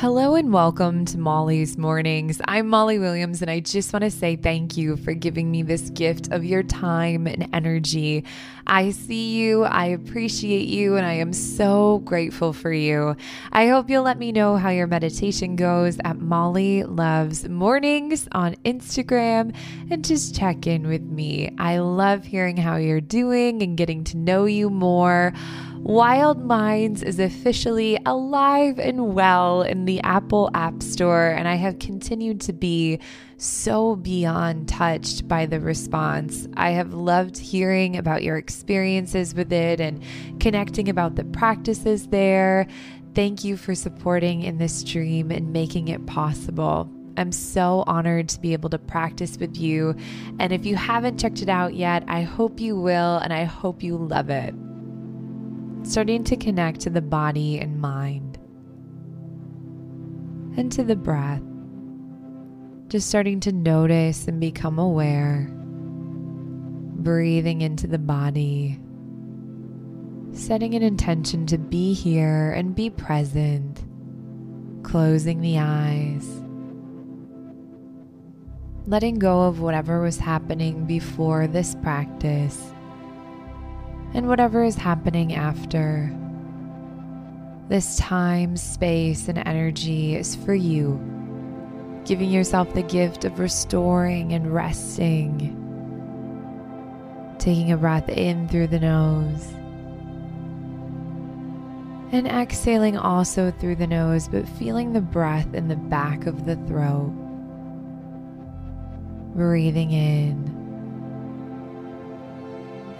Hello and welcome to Molly's Mornings. I'm Molly Williams, and I just want to say thank you for giving me this gift of your time and energy. I see you, I appreciate you, and I am so grateful for you. I hope you'll let me know how your meditation goes at Molly Loves Mornings on Instagram and just check in with me. I love hearing how you're doing and getting to know you more. Wild Minds is officially alive and well in the Apple App Store, and I have continued to be so beyond touched by the response. I have loved hearing about your experiences with it and connecting about the practices there. Thank you for supporting in this dream and making it possible. I'm so honored to be able to practice with you. And if you haven't checked it out yet, I hope you will, and I hope you love it starting to connect to the body and mind. And to the breath. Just starting to notice and become aware, breathing into the body, setting an intention to be here and be present, closing the eyes, letting go of whatever was happening before this practice and whatever is happening after. This time, space, and energy is for you, giving yourself the gift of restoring and resting. Taking a breath in through the nose. And exhaling also through the nose, but feeling the breath in the back of the throat. Breathing in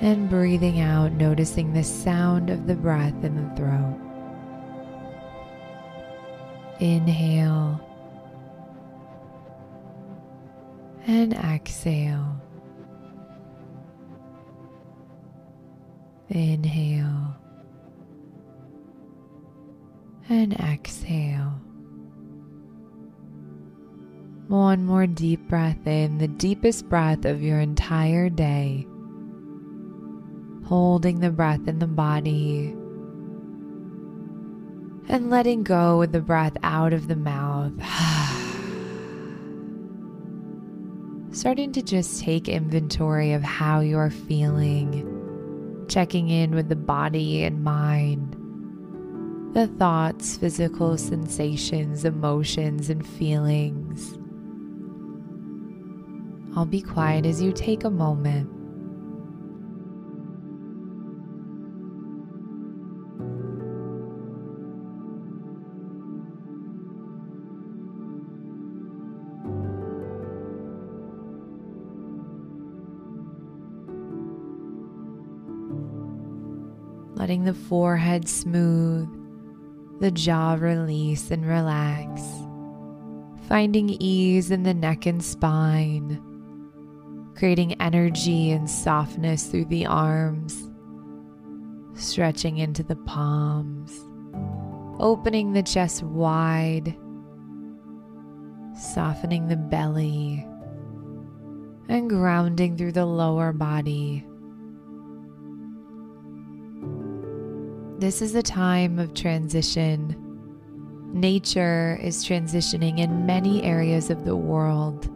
and breathing out, noticing the sound of the breath in the throat. Inhale and exhale. Inhale and exhale. One more deep breath in, the deepest breath of your entire day holding the breath in the body and letting go with the breath out of the mouth. Starting to just take inventory of how you're feeling, checking in with the body and mind, the thoughts, physical sensations, emotions, and feelings. I'll be quiet as you take a moment. Letting the forehead smooth, the jaw release and relax, finding ease in the neck and spine, creating energy and softness through the arms, stretching into the palms, opening the chest wide, softening the belly, and grounding through the lower body This is a time of transition. Nature is transitioning in many areas of the world.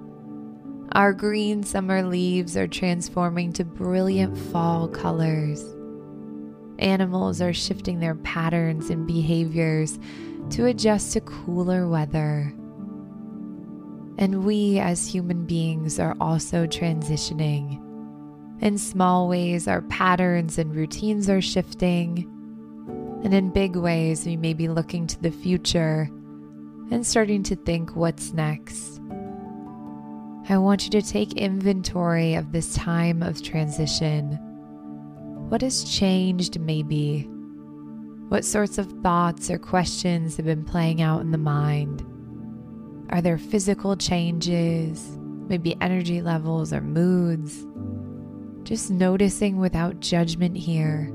Our green summer leaves are transforming to brilliant fall colors. Animals are shifting their patterns and behaviors to adjust to cooler weather. And we as human beings are also transitioning. In small ways, our patterns and routines are shifting and in big ways, we may be looking to the future and starting to think what's next. I want you to take inventory of this time of transition. What has changed, maybe? What sorts of thoughts or questions have been playing out in the mind? Are there physical changes, maybe energy levels or moods? Just noticing without judgment here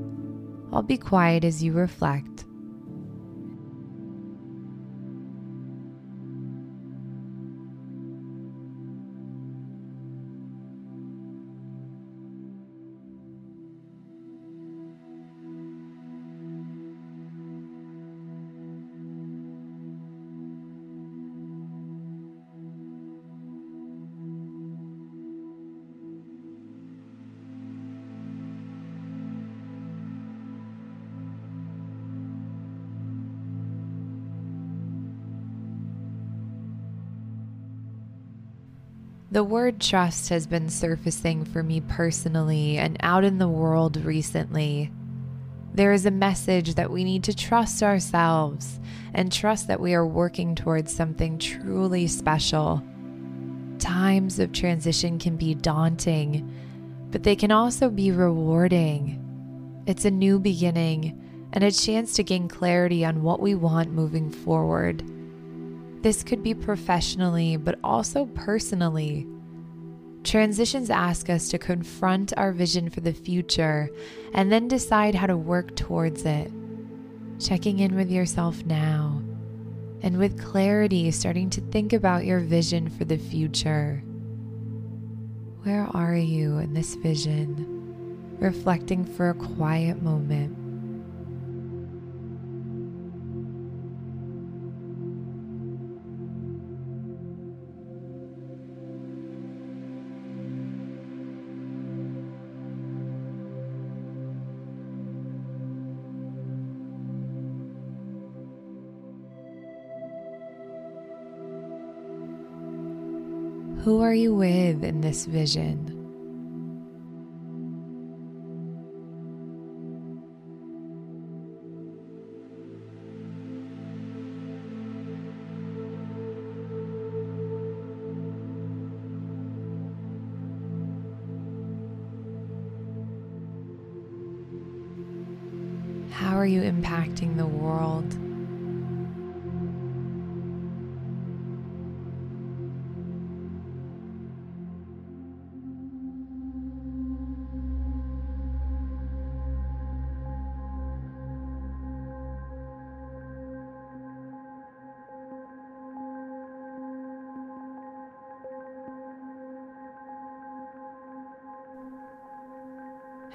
I'll be quiet as you reflect. The word trust has been surfacing for me personally and out in the world recently. There is a message that we need to trust ourselves and trust that we are working towards something truly special. Times of transition can be daunting, but they can also be rewarding. It's a new beginning and a chance to gain clarity on what we want moving forward. This could be professionally, but also personally. Transitions ask us to confront our vision for the future and then decide how to work towards it. Checking in with yourself now and with clarity, starting to think about your vision for the future. Where are you in this vision? Reflecting for a quiet moment. Who are you with in this vision? How are you impacting the world?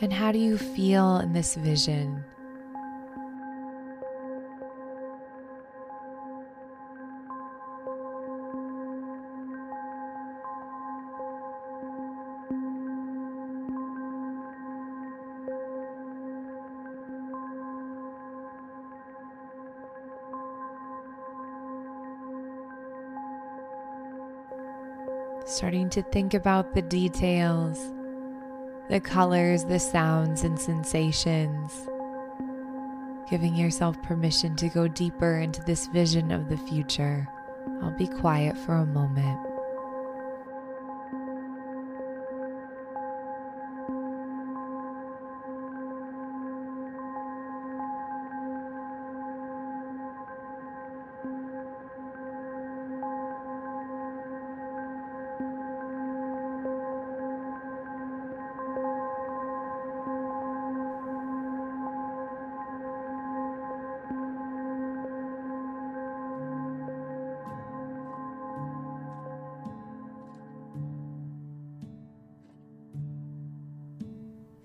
And how do you feel in this vision? Starting to think about the details the colors, the sounds, and sensations. Giving yourself permission to go deeper into this vision of the future. I'll be quiet for a moment.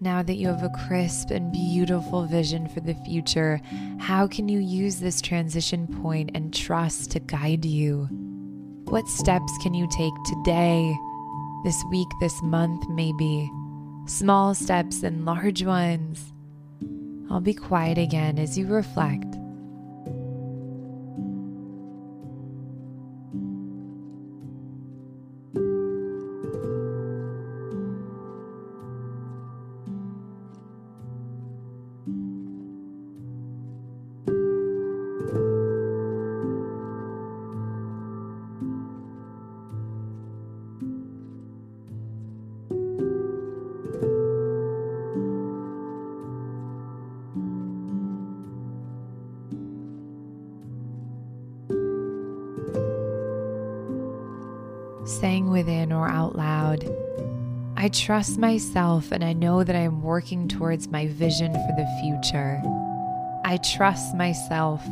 Now that you have a crisp and beautiful vision for the future, how can you use this transition point and trust to guide you? What steps can you take today, this week, this month, maybe? Small steps and large ones. I'll be quiet again as you reflect. Saying within or out loud, I trust myself and I know that I am working towards my vision for the future. I trust myself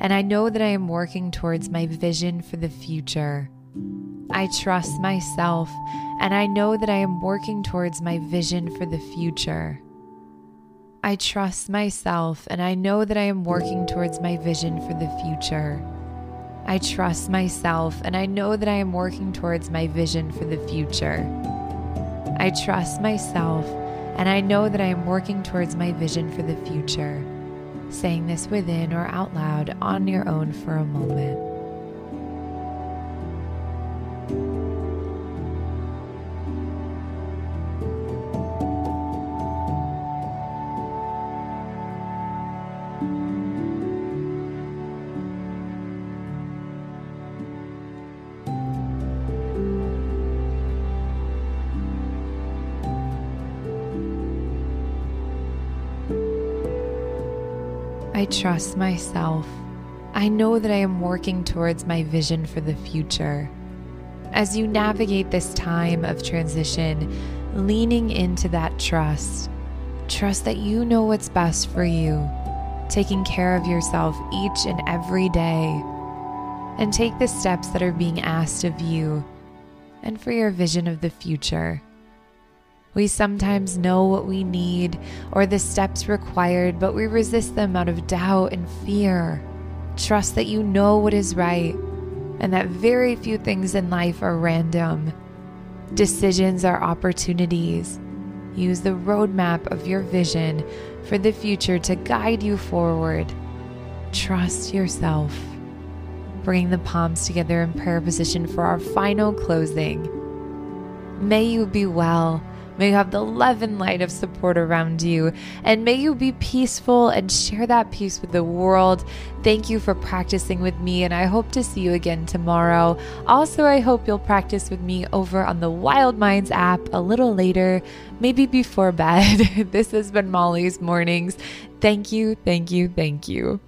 and I know that I am working towards my vision for the future. I trust myself and I know that I am working towards my vision for the future. I trust myself and I know that I am working towards my vision for the future. I trust myself and I know that I am working towards my vision for the future. I trust myself and I know that I am working towards my vision for the future. Saying this within or out loud on your own for a moment. I trust myself. I know that I am working towards my vision for the future. As you navigate this time of transition, leaning into that trust, trust that you know what's best for you, taking care of yourself each and every day, and take the steps that are being asked of you and for your vision of the future. We sometimes know what we need or the steps required, but we resist them out of doubt and fear. Trust that you know what is right and that very few things in life are random. Decisions are opportunities. Use the roadmap of your vision for the future to guide you forward. Trust yourself. Bring the palms together in prayer position for our final closing. May you be well May you have the love and light of support around you. And may you be peaceful and share that peace with the world. Thank you for practicing with me, and I hope to see you again tomorrow. Also, I hope you'll practice with me over on the Wild Minds app a little later, maybe before bed. this has been Molly's Mornings. Thank you, thank you, thank you.